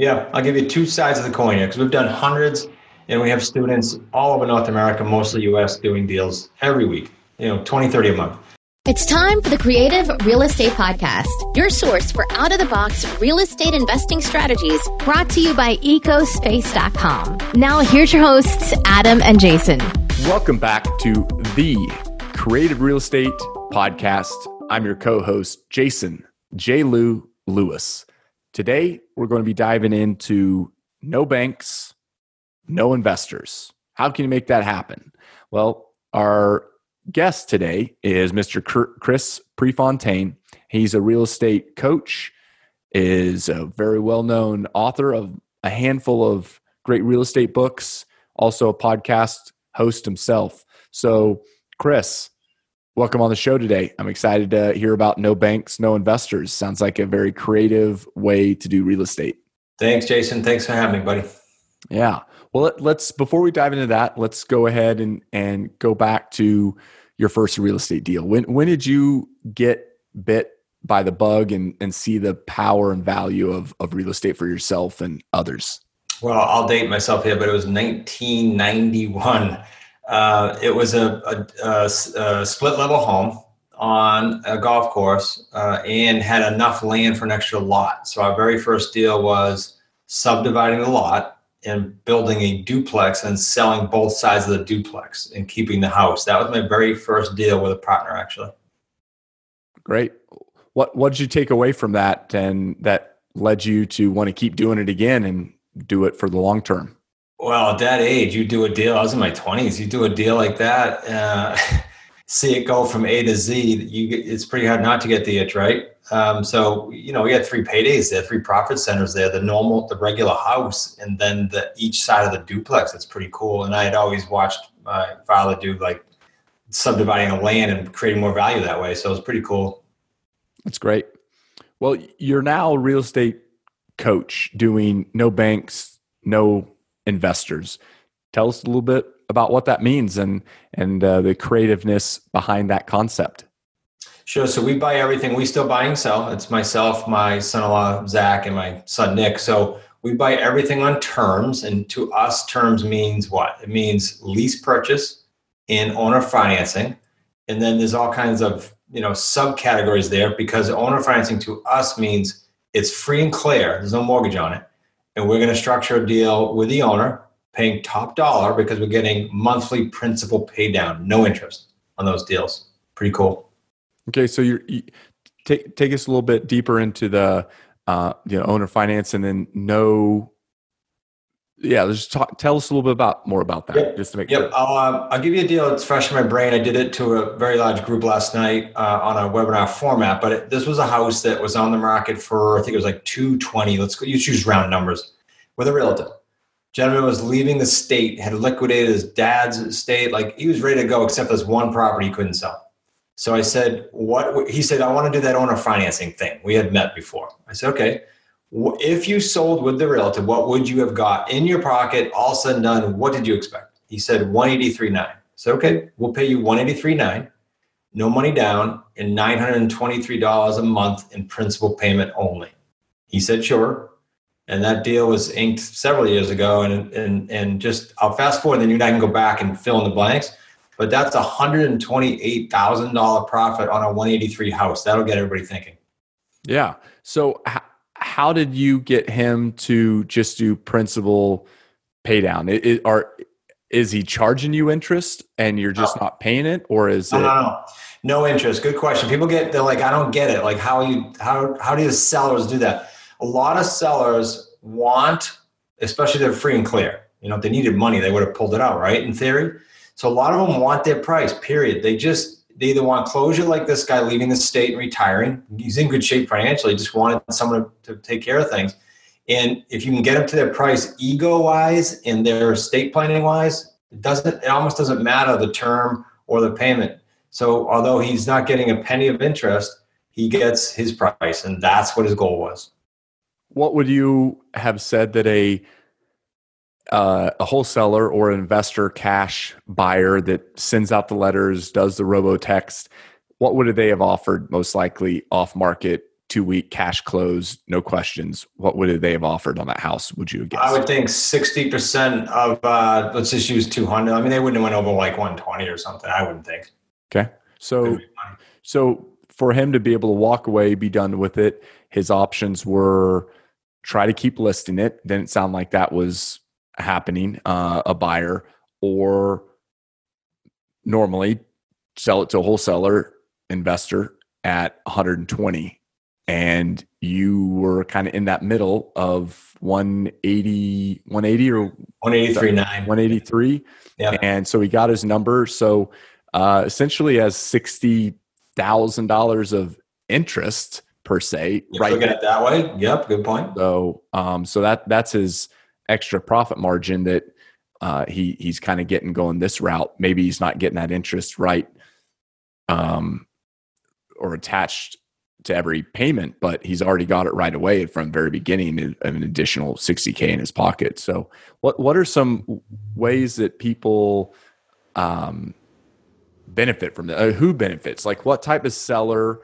Yeah, I'll give you two sides of the coin here because we've done hundreds and we have students all over North America, mostly US, doing deals every week, you know, 20, 30 a month. It's time for the Creative Real Estate Podcast, your source for out of the box real estate investing strategies brought to you by ecospace.com. Now, here's your hosts, Adam and Jason. Welcome back to the Creative Real Estate Podcast. I'm your co host, Jason J. Lou Lewis. Today, we're going to be diving into no banks, no investors. How can you make that happen? Well, our guest today is Mr. Chris Prefontaine. He's a real estate coach, is a very well-known author of a handful of great real estate books, also a podcast host himself. So, Chris, welcome on the show today. I'm excited to hear about no banks, no investors. Sounds like a very creative way to do real estate. Thanks, Jason. Thanks for having me, buddy. Yeah. Well, let's before we dive into that, let's go ahead and and go back to your first real estate deal. When when did you get bit by the bug and and see the power and value of of real estate for yourself and others? Well, I'll date myself here, but it was 1991. Uh, it was a, a, a, a, split level home on a golf course uh, and had enough land for an extra lot. So our very first deal was subdividing the lot and building a duplex and selling both sides of the duplex and keeping the house. That was my very first deal with a partner, actually. Great. What what did you take away from that, and that led you to want to keep doing it again and do it for the long term? Well, at that age, you do a deal. I was in my twenties. You do a deal like that, uh, see it go from A to Z. You get, it's pretty hard not to get the itch, right? Um, so you know, we had three paydays there, three profit centers there, the normal, the regular house, and then the each side of the duplex. It's pretty cool. And I had always watched my father do like subdividing a land and creating more value that way. So it was pretty cool. That's great. Well, you're now a real estate coach doing no banks, no investors. Tell us a little bit about what that means and and uh, the creativeness behind that concept. Sure. So we buy everything. We still buy and sell. It's myself, my son-in-law Zach, and my son Nick. So we buy everything on terms, and to us, terms means what? It means lease purchase and owner financing, and then there's all kinds of you know subcategories there because owner financing to us means it's free and clear. There's no mortgage on it, and we're going to structure a deal with the owner, paying top dollar because we're getting monthly principal pay down, no interest on those deals. Pretty cool. Okay, so you're, you take take us a little bit deeper into the uh, you know owner finance, and then no. Yeah, just talk, tell us a little bit about more about that, yep. just to make yep. sure. I'll, uh, I'll give you a deal. It's fresh in my brain. I did it to a very large group last night uh, on a webinar format, but it, this was a house that was on the market for I think it was like two twenty. Let's go. You choose round numbers with a realtor. Gentleman was leaving the state, had liquidated his dad's estate, like he was ready to go, except there's one property he couldn't sell. So I said, what? He said, I want to do that owner financing thing. We had met before. I said, okay. If you sold with the realtor, what would you have got in your pocket, all said and done? What did you expect? He said 183.9. So okay, we'll pay you 183.9, no money down, and $923 a month in principal payment only. He said sure, and that deal was inked several years ago. And and and just I'll fast forward, then you and I can go back and fill in the blanks but that's a $128,000 profit on a 183 house. That'll get everybody thinking. Yeah. So how did you get him to just do principal pay down? It, it, are, is he charging you interest and you're just no. not paying it or is no, it? No, no, no interest. Good question. People get, they're like, I don't get it. Like how you, how, how do the sellers do that? A lot of sellers want, especially they're free and clear. You know, if they needed money, they would have pulled it out, right? In theory. So a lot of them want their price, period. They just, they either want closure like this guy leaving the state and retiring. He's in good shape financially, just wanted someone to, take care of things. And if you can get them to their price ego wise and their estate planning wise, it doesn't, it almost doesn't matter the term or the payment. So although he's not getting a penny of interest, he gets his price. And that's what his goal was. What would you have said that a uh, a wholesaler or an investor cash buyer that sends out the letters, does the robo text, what would they have offered most likely off market two week cash close, no questions, what would they have offered on that house? Would you guess? I would think 60% of, uh, let's just use 200. I mean, they wouldn't have went over like 120 or something. I wouldn't think. Okay. So, so for him to be able to walk away, be done with it, his options were try to keep listing it. Didn't sound like that was happening, uh, a buyer, or normally sell it to a wholesaler investor at 120 and you were kind of in that middle of 180 180 or 183 183 yeah. And so he got his number. So uh, essentially has $60,000 of interest per se you right at it that way? Yep good point. So um so that that's his extra profit margin that uh, he he's kind of getting going this route maybe he's not getting that interest right um or attached to every payment, but he's already got it right away from very beginning of an additional 60k in his pocket. So, what what are some ways that people um, benefit from that? Uh, who benefits? Like, what type of seller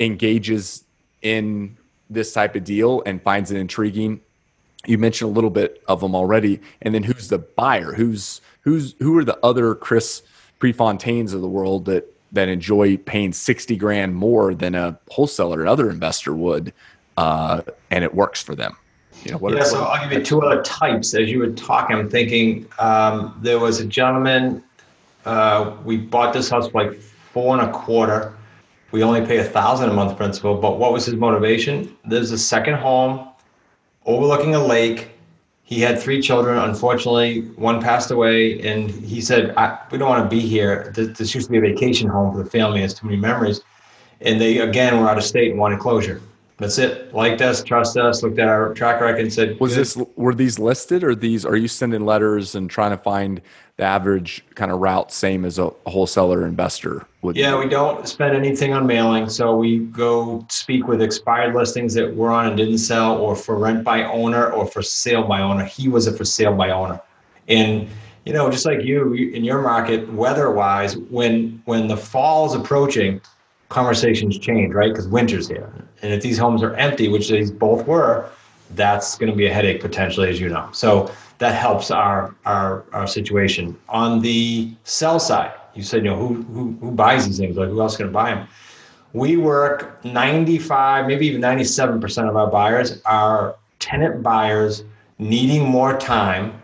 engages in this type of deal and finds it intriguing? You mentioned a little bit of them already, and then who's the buyer? Who's who's who are the other Chris Prefontaines of the world that that enjoy paying 60 grand more than a wholesaler or other investor would uh, and it works for them? You know what yeah, so i'll give you two other types. As you were talking i'm thinking um, there was a gentleman uh, we bought this house for like four and a quarter. We only pay a thousand a month principal but what was his motivation? There's a second home overlooking a lake he had three children. Unfortunately, one passed away, and he said, "We don't want to be here. This, this used to be a vacation home for the family. Has too many memories." And they again were out of state and wanted closure. That's it. Liked us, trust us, looked at our track record, and said, "Was this were these listed, or these are you sending letters and trying to find the average kind of route, same as a wholesaler investor would?" Yeah, we don't spend anything on mailing, so we go speak with expired listings that were on and didn't sell, or for rent by owner, or for sale by owner. He was a for sale by owner, and you know, just like you in your market, weather-wise, when when the fall is approaching conversations change, right? Because winter's here. And if these homes are empty, which these both were, that's going to be a headache potentially, as you know. So that helps our our, our situation. On the sell side, you said, you know, who who, who buys these things? Like, who else is going to buy them? We work 95, maybe even 97% of our buyers are tenant buyers needing more time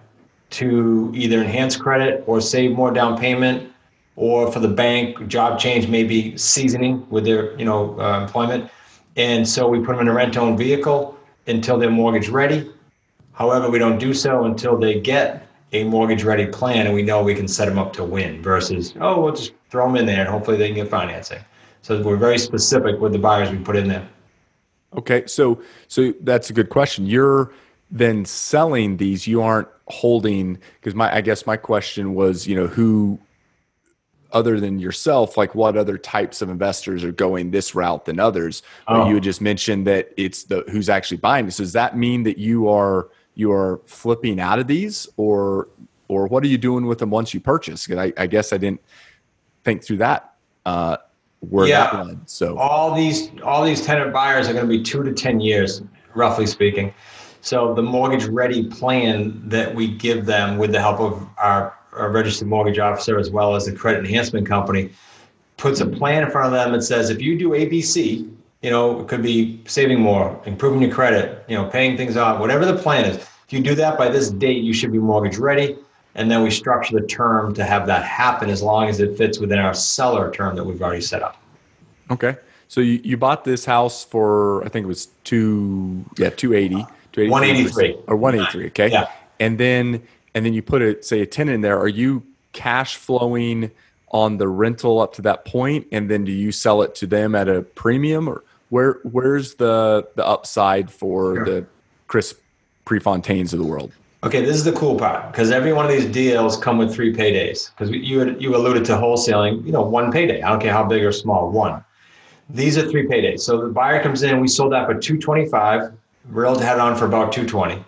to either enhance credit or save more down payment or for the bank, job change maybe seasoning with their you know uh, employment, and so we put them in a rent-owned vehicle until they're mortgage ready. However, we don't do so until they get a mortgage ready plan and we know we can set them up to win versus oh we'll just throw them in there and hopefully they can get financing. So we're very specific with the buyers we put in there. Okay, so so that's a good question. You're then selling these. You aren't holding because my I guess my question was you know who other than yourself, like what other types of investors are going this route than others? Oh. You just mentioned that it's the who's actually buying this. Does that mean that you are you are flipping out of these, or or what are you doing with them once you purchase? Because I, I, guess I didn't think through that. Uh, where yeah. that led. So all these all these tenant buyers are going to be two to ten years, roughly speaking. So the mortgage ready plan that we give them with the help of our a registered mortgage officer as well as a credit enhancement company puts a plan in front of them and says if you do abc you know it could be saving more improving your credit you know paying things off whatever the plan is. If you do that by this date you should be mortgage ready. And then we structure the term to have that happen as long as it fits within our seller term that we've already set up. Okay. So you, you bought this house for i think it was two yeah 280 183 or 183 okay. Yeah. And then and then you put a say a tenant in there, are you cash flowing on the rental up to that point, and then do you sell it to them at a premium, or where where's the the upside for sure. the Chris Prefontaines of the world? Okay, this is the cool part because every one of these deals come with three paydays. Because you you alluded to wholesaling, you know, one payday. I don't care how big or small, one. These are three paydays. So the buyer comes in, we sold that for two twenty five. Realtor had it on for about two twenty.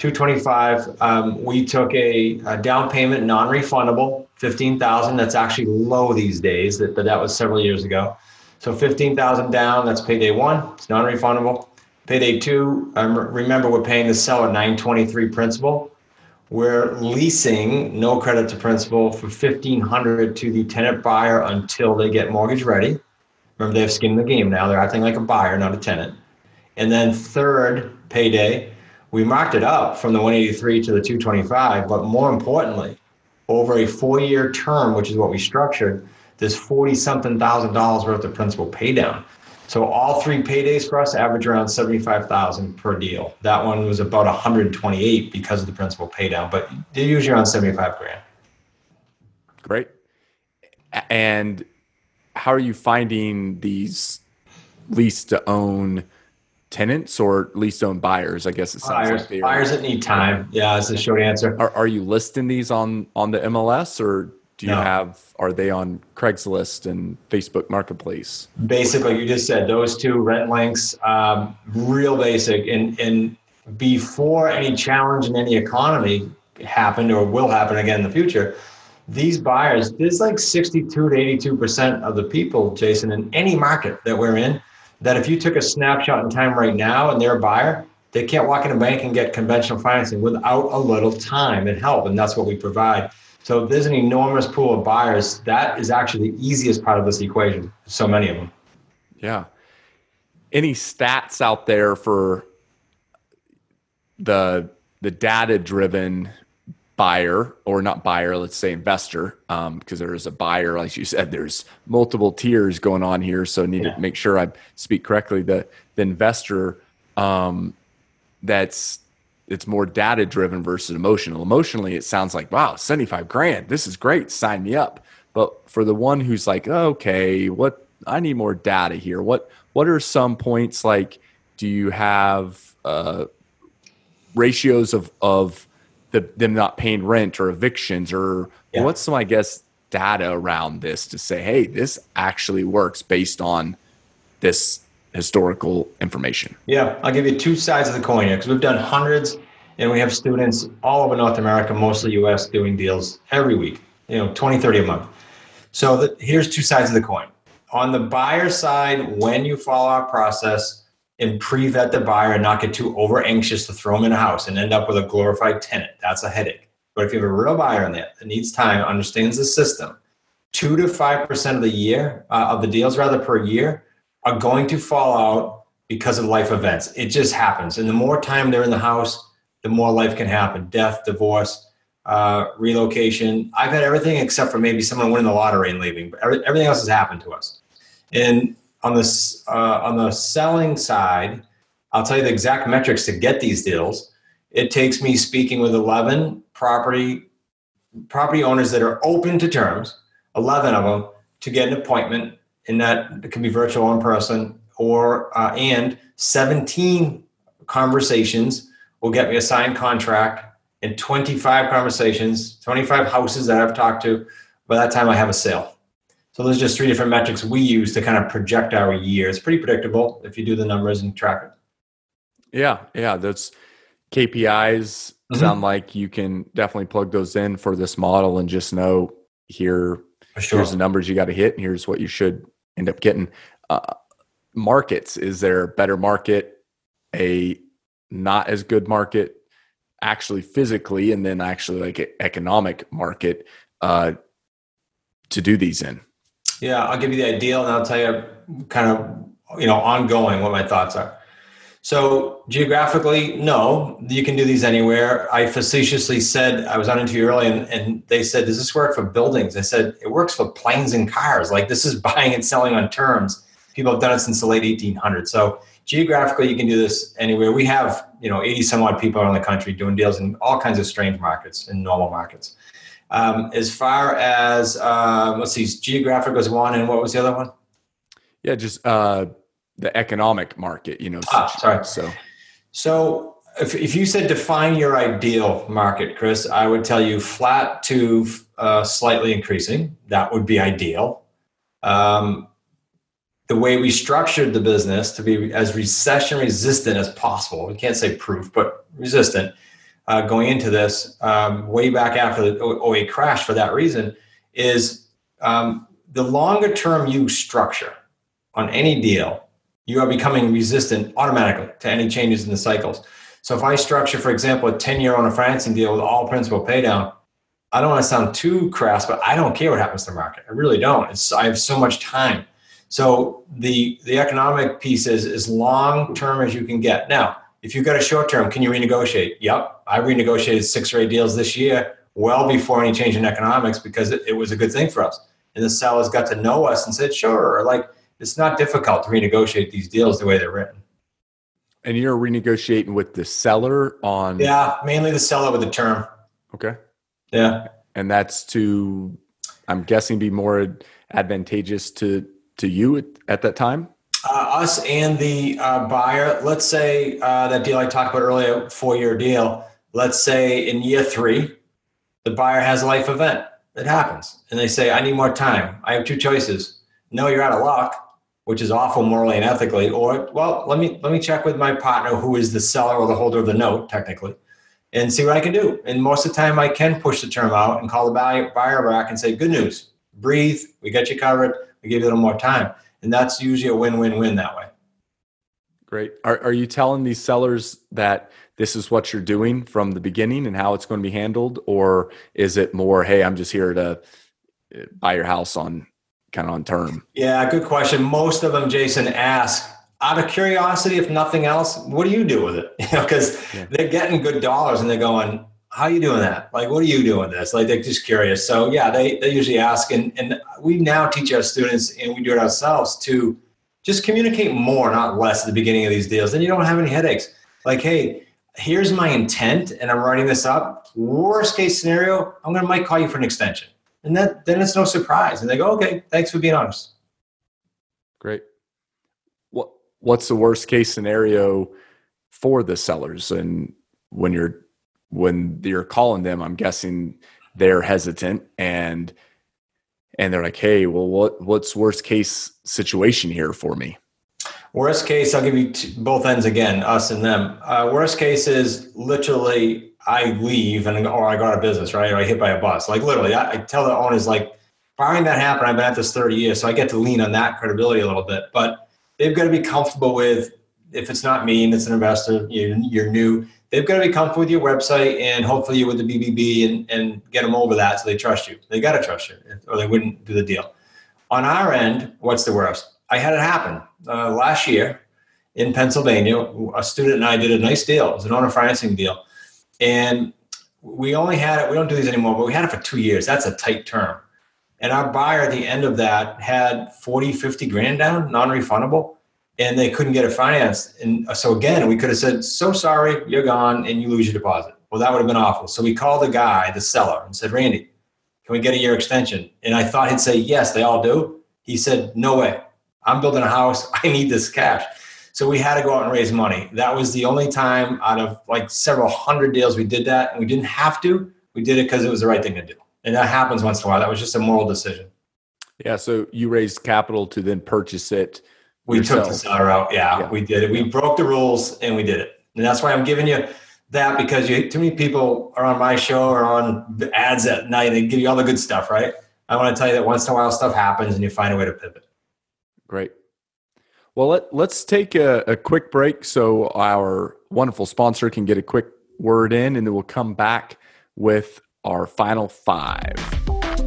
225 um, we took a, a, down payment non-refundable 15000 that's actually low these days that, but that was several years ago So 15,000 down, that's payday one. It's non-refundable. Payday two, um, remember we're paying the seller 923 principal. We're leasing no credit to principal for 1500 to the tenant buyer until they get mortgage ready. Remember they have skin in the game now. They're acting like a buyer, not a tenant. And then third payday, we marked it up from the 183 to the 225, but more importantly, over a four-year term, which is what we structured, there's 40 something thousand dollars worth of principal pay down. So all three paydays for us average around 75,000 per deal. That one was about 128 because of the principal pay down, but they're usually around 75 grand. Great. And how are you finding these lease to own tenants or lease to own buyers? I guess it sounds buyers, like buyers that need time. Yeah, that's the short answer. Are, are you listing these on on the MLS or do you no. have are they on Craigslist and Facebook Marketplace? Basically, you just said those two rent links, um, real basic. And and before any challenge in any economy happened or will happen again in the future, these buyers, there's like 62 to 82 percent of the people, Jason, in any market that we're in, that if you took a snapshot in time right now and they're a buyer, they can't walk in a bank and get conventional financing without a little time and help, and that's what we provide. So there's an enormous pool of buyers. That is actually the easiest part of this equation. So many of them. Yeah. Any stats out there for the the data driven buyer or not buyer let's say investor because um, there is a buyer like you said there's multiple tiers going on here so I need yeah. to make sure i speak correctly the the investor um, that's it's more data driven versus emotional. Emotionally, it sounds like, wow, 75 grand. This is great. Sign me up. But for the one who's like, okay, what I need more data here. What what are some points like do you have uh, ratios of of the, them not paying rent or evictions or yeah. what's some I guess data around this to say, hey, this actually works based on this historical information? Yeah, I'll give you two sides of the coin here because we've done hundreds and we have students all over North America, mostly US, doing deals every week, you know, 20, 30 a month. So the, here's two sides of the coin. On the buyer side, when you follow our process and pre-vet the buyer and not get too over anxious to throw them in a house and end up with a glorified tenant, that's a headache. But if you have a real buyer in there that needs time, understands the system, two to five percent of the year uh, of the deals rather per year are going to fall out because of life events. It just happens. And the more time they're in the house, the more life can happen death, divorce, uh, relocation. I've had everything except for maybe someone winning the lottery and leaving, but everything else has happened to us. And on this, uh, on the selling side, I'll tell you the exact metrics to get these deals. It takes me speaking with 11 property property owners that are open to terms, 11 of them, to get an appointment and that can be virtual or in person, or uh, and 17 conversations will get me a signed contract and 25 conversations, 25 houses that I've talked to. By that time, I have a sale. So there's just three different metrics we use to kind of project our year. It's pretty predictable if you do the numbers and track it. Yeah, yeah, those KPIs mm-hmm. sound like you can definitely plug those in for this model and just know here sure. here's the numbers you got to hit and here's what you should end up getting. Uh, markets is there a better market, a not as good market, actually physically, and then actually like an economic market uh, to do these in? Yeah, I'll give you the ideal, and I'll tell you kind of you know ongoing what my thoughts are. So geographically, no, you can do these anywhere. I facetiously said I was on interview early, and, and they said, "Does this work for buildings?" I said, "It works for planes and cars. Like this is buying and selling on terms. People have done it since the late 1800s. So geographically, you can do this anywhere. We have you know 80 some odd people around the country doing deals in all kinds of strange markets and normal markets. Um, as far as uh, let's see, geographic was one, and what was the other one? Yeah, just uh, the economic market, you know. Ah, sorry. So, so if, if you said define your ideal market, Chris, I would tell you flat to uh, slightly increasing. That would be ideal. Um, the way we structured the business to be as recession resistant as possible. We can't say proof, but resistant. Uh, going into this, um, way back after the 08 crash, for that reason, is um, the longer term you structure on any deal, you are becoming resistant automatically to any changes in the cycles. So if I structure, for example, a 10 year owner financing deal with all principal paydown, I don't want to sound too crass, but I don't care what happens to the market. I really don't. It's, I have so much time. So the the economic piece is as long term as you can get. Now, if you've got a short term, can you renegotiate? Yep, I renegotiated six or eight deals this year, well before any change in economics, because it, it was a good thing for us. And the sellers got to know us and said, sure, like it's not difficult to renegotiate these deals the way they're written. And you're renegotiating with the seller on Yeah, mainly the seller with the term. Okay. Yeah. And that's to I'm guessing be more advantageous to to you at, at that time? Uh, us and the uh, buyer. Let's say uh, that deal I talked about earlier, four year deal. Let's say in year three, the buyer has a life event. It happens. And they say, I need more time. I have two choices. No, you're out of luck, which is awful morally and ethically. Or, well, let me let me check with my partner who is the seller or the holder of the note, technically, and see what I can do. And most of the time I can push the term out and call the buyer back and say, Good news, breathe, we got you covered we give you a little more time. And that's usually a win win win that way. Great. Are, are you telling these sellers that this is what you're doing from the beginning and how it's going to be handled? Or is it more, hey, I'm just here to uh, buy your house on kind of on term? Yeah, good question. Most of them, Jason, ask out of curiosity, if nothing else, what do you do with it? You know, because yeah. they're getting good dollars and they're going, how are you doing that? Like, what are you doing this? Like, they're just curious. So yeah, they, they usually ask. And, and we now teach our students and we do it ourselves to just communicate more, not less at the beginning of these deals. Then you don't have any headaches. Like, hey, here's my intent and I'm writing this up. Worst case scenario, I'm going to might call you for an extension. And that, then it's no surprise. And they go, okay, thanks for being honest. Great. What, what's the worst case scenario for the sellers? And when you're when you're calling them, I'm guessing they're hesitant and and they're like, "Hey, well, what what's worst case situation here for me?" Worst case, I'll give you both ends again, us and them. Uh, worst case is literally I leave and or I go out of business, right? Or I hit by a bus. Like literally, I, I tell the owners like, barring that happen, I've been at this 30 years, so I get to lean on that credibility a little bit. But they've got to be comfortable with if it's not me and it's an investor, you're, you're new they've got to be comfortable with your website and hopefully you with the BBB and, and get them over that so they trust you. They got to trust you or they wouldn't do the deal. On our end, what's the worst? I had it happen uh, last year in Pennsylvania. A student and I did a nice deal. It was an owner financing deal. And we only had it, we don't do these anymore, but we had it for two years. That's a tight term. And our buyer at the end of that had 40, 50 grand down, non refundable and they couldn't get it financed. And uh, so again, we could have said, "So sorry, you're gone, and you lose your deposit." Well, that would have been awful. So we called the guy, the seller, and said, "Randy, can we get a year extension?" And I thought he'd say, "Yes, they all do." He said, "No way. I'm building a house. I need this cash." So we had to go out and raise money. That was the only time out of like several hundred deals we did that, and we didn't have to. We did it because it was the right thing to do, and that happens once in a while. That was just a moral decision. Yeah. So you raised capital to then purchase it we yourself. took the seller out. Yeah, yeah, we did it. We broke the rules and we did it. And that's why I'm giving you that because you too many people are on my show or on the ads at night. They give you all the good stuff, right? I want to tell you that once in a while stuff happens and you find a way to pivot. Great. Well, let, let's take a, a quick break so our wonderful sponsor can get a quick word in, and then we'll come back with our final five.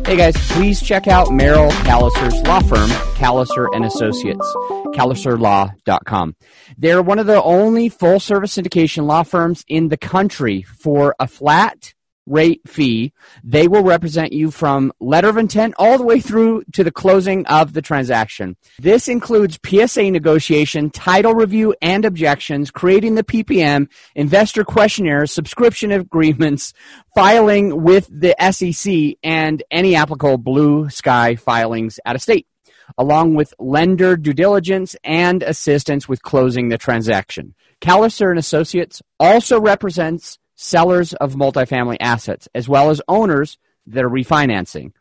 Hey guys, please check out Merrill Kaliser's law firm, Kaliser and Associates, kaliserlaw.com. They're one of the only full service syndication law firms in the country for a flat rate fee. They will represent you from letter of intent all the way through to the closing of the transaction. This includes PSA negotiation, title review and objections, creating the PPM, investor questionnaire, subscription agreements, filing with the SEC, and any applicable blue sky filings out of state along with lender due diligence and assistance with closing the transaction. Kaliser and Associates also represents sellers of multifamily assets, as well as owners that are refinancing.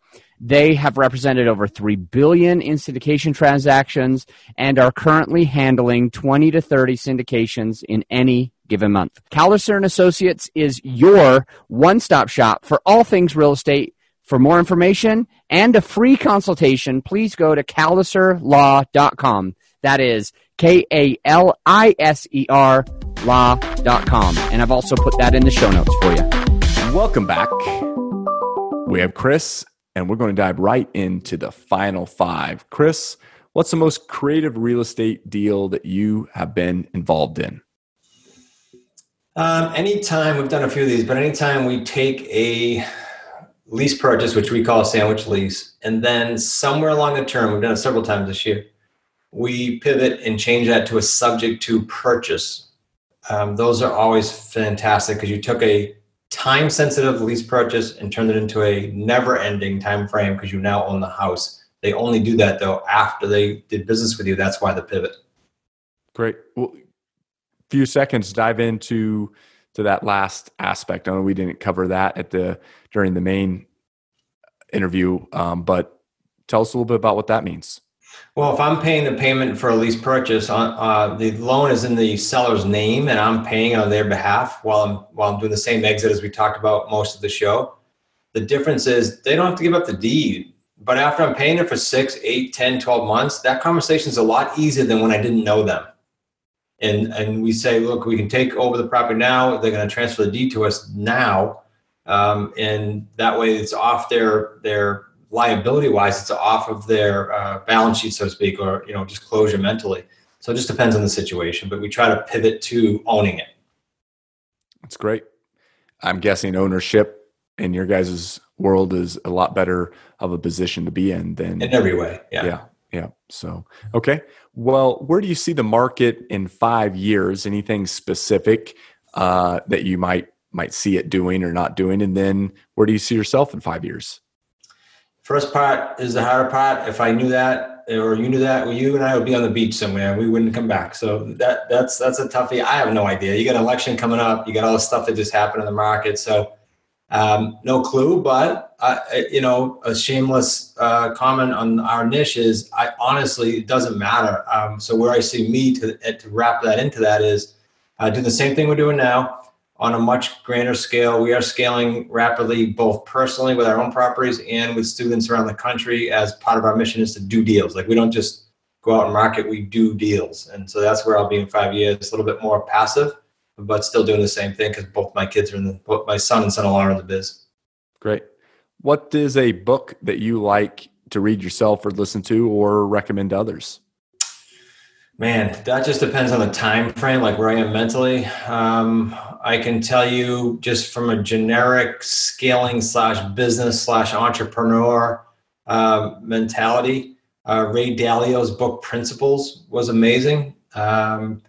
They have represented over 3 billion in syndication transactions and are currently handling 20 to 30 syndications in any given month. Kaliser and Associates is your one-stop shop for all things real estate For more information and a free consultation, please go to kaliserlaw.com. That is K A L I S E R law.com. And I've also put that in the show notes for you. Welcome back. We have Chris, and we're going to dive right into the final five. Chris, what's the most creative real estate deal that you have been involved in? Um, anytime we've done a few of these, but anytime we take a lease purchase, which we call a sandwich lease, and then somewhere along the term, we've done it several times this year, we pivot and change that to a subject to purchase. Um, those are always fantastic because you took a time sensitive lease purchase and turned it into a never ending time frame because you now own the house. They only do that though after they did business with you. That's why the pivot. Great. Well, few seconds dive into to that last aspect. I know we didn't cover that at the during the main interview, um, but tell us a little bit about what that means. Well, if I'm paying the payment for a lease purchase, uh, uh, the loan is in the seller's name, and I'm paying on their behalf while I'm while I'm doing the same exit as we talked about most of the show. The difference is they don't have to give up the deed. But after I'm paying it for six, eight, 10, 12 months, that conversation is a lot easier than when I didn't know them and and we say, look, we can take over the property now. They're going to transfer the deed to us now, um, and that way it's off their their liability wise. It's off of their uh, balance sheet, so to speak, or you know, just closure mentally. So it just depends on the situation, but we try to pivot to owning it. That's great. I'm guessing ownership in your guys' world is a lot better of a position to be in than in every way. Yeah. Yeah. Yeah. So, okay. Well, where do you see the market in five years? Anything specific uh, that you might might see it doing or not doing? And then where do you see yourself in five years? First part is the harder part. If I knew that, or you knew that, well, you and I would be on the beach somewhere. And we wouldn't come back. So that that's that's a toughie. I have no idea. You got an election coming up. You got all the stuff that just happened in the market. So um, no clue, but you know, a shameless uh, comment on our niche is, I honestly, it doesn't matter. Um, so where I see me to, to wrap that into that is, uh, do the same thing we're doing now on a much grander scale. We are scaling rapidly, both personally with our own properties and with students around the country. As part of our mission is to do deals. Like we don't just go out and market; we do deals. And so that's where I'll be in five years. A little bit more passive but still doing the same thing because both my kids are in the both my son and son-in-law are in the biz. Great. What is a book that you like to read yourself or listen to or recommend to others? Man, that just depends on the time frame, like where I am mentally. Um, I can tell you just from a generic scaling slash business slash entrepreneur uh, mentality. Uh, Ray Dalio's book Principles was amazing. Um,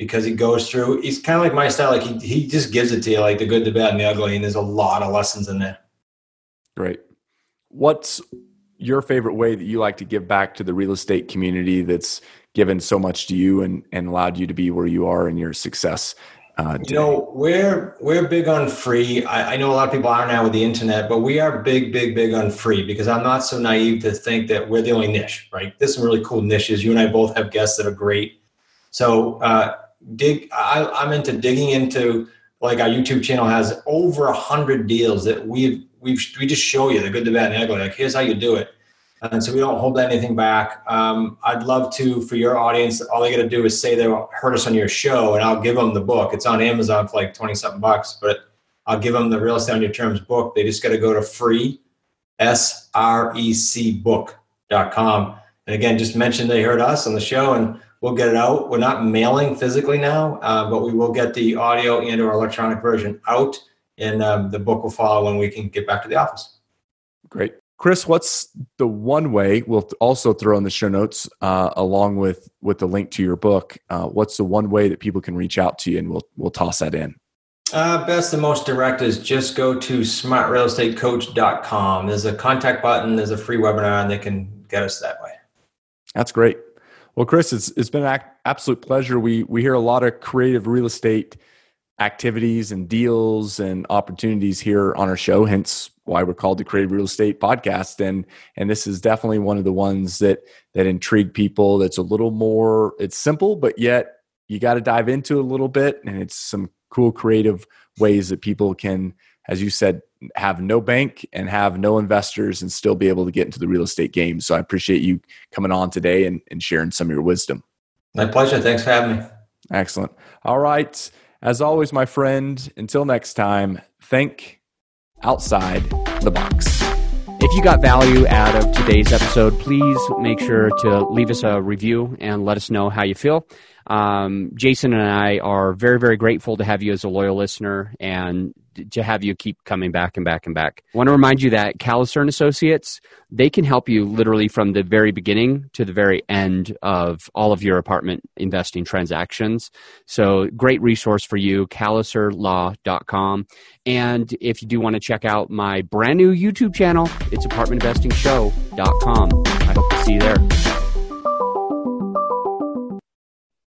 because he goes through. He's kind of like my style. Like he he just gives it to you, like the good, the bad, and the ugly. And there's a lot of lessons in there. Great. What's your favorite way that you like to give back to the real estate community that's given so much to you and and allowed you to be where you are in your success? Uh, you know, we're we're big on free. I, I know a lot of people are now with the internet, but we are big, big, big on free because I'm not so naive to think that we're the only niche. Right? There's some really cool niches. You and I both have guests that are great. So uh, dig I, i'm into digging into like our youtube channel has over a hundred deals that we've we've we just show you the good the bad and the ugly like here's how you do it and so we don't hold anything back um, i'd love to for your audience all they got to do is say they heard us on your show and i'll give them the book it's on amazon for like 20 something bucks but i'll give them the real estate on your terms book they just got to go to free s-r-e-c book.com and again just mention they heard us on the show and we'll get it out. We're not mailing physically now, uh, but we will get the audio and or electronic version out, and um, the book will follow when we can get back to the office. Great. Chris, what's the one way we'll also throw in the show notes uh, along with with the link to your book? Uh, what's the one way that people can reach out to you, and we'll we'll toss that in. Uh, best and most direct is just go to smartrealestatecoach.com. There's a contact button. There's a free webinar, and they can get us that way. That's great. Well, Chris, it's it's been an absolute pleasure. We we hear a lot of creative real estate activities and deals and opportunities here on our show. Hence, why we're called the Creative Real Estate Podcast. And and this is definitely one of the ones that that intrigue people. That's a little more. It's simple, but yet you got to dive into a little bit, and it's some cool creative ways that people can, as you said, have no bank and have no investors and still be able to get into the real estate game. So I appreciate you coming on today and, and sharing some of your wisdom. My pleasure. Thanks for having me. Excellent. All right. As always, my friend, until next time, think outside the box. If you got value out of today's episode, please make sure to leave us a review and let us know how you feel. Um, Jason and I are very, very grateful to have you as a loyal listener and to have you keep coming back and back and back. I want to remind you that Kaliser and Associates, they can help you literally from the very beginning to the very end of all of your apartment investing transactions. So great resource for you, kaliserlaw.com. And if you do want to check out my brand new YouTube channel, it's apartmentinvestingshow.com. I hope to see you there.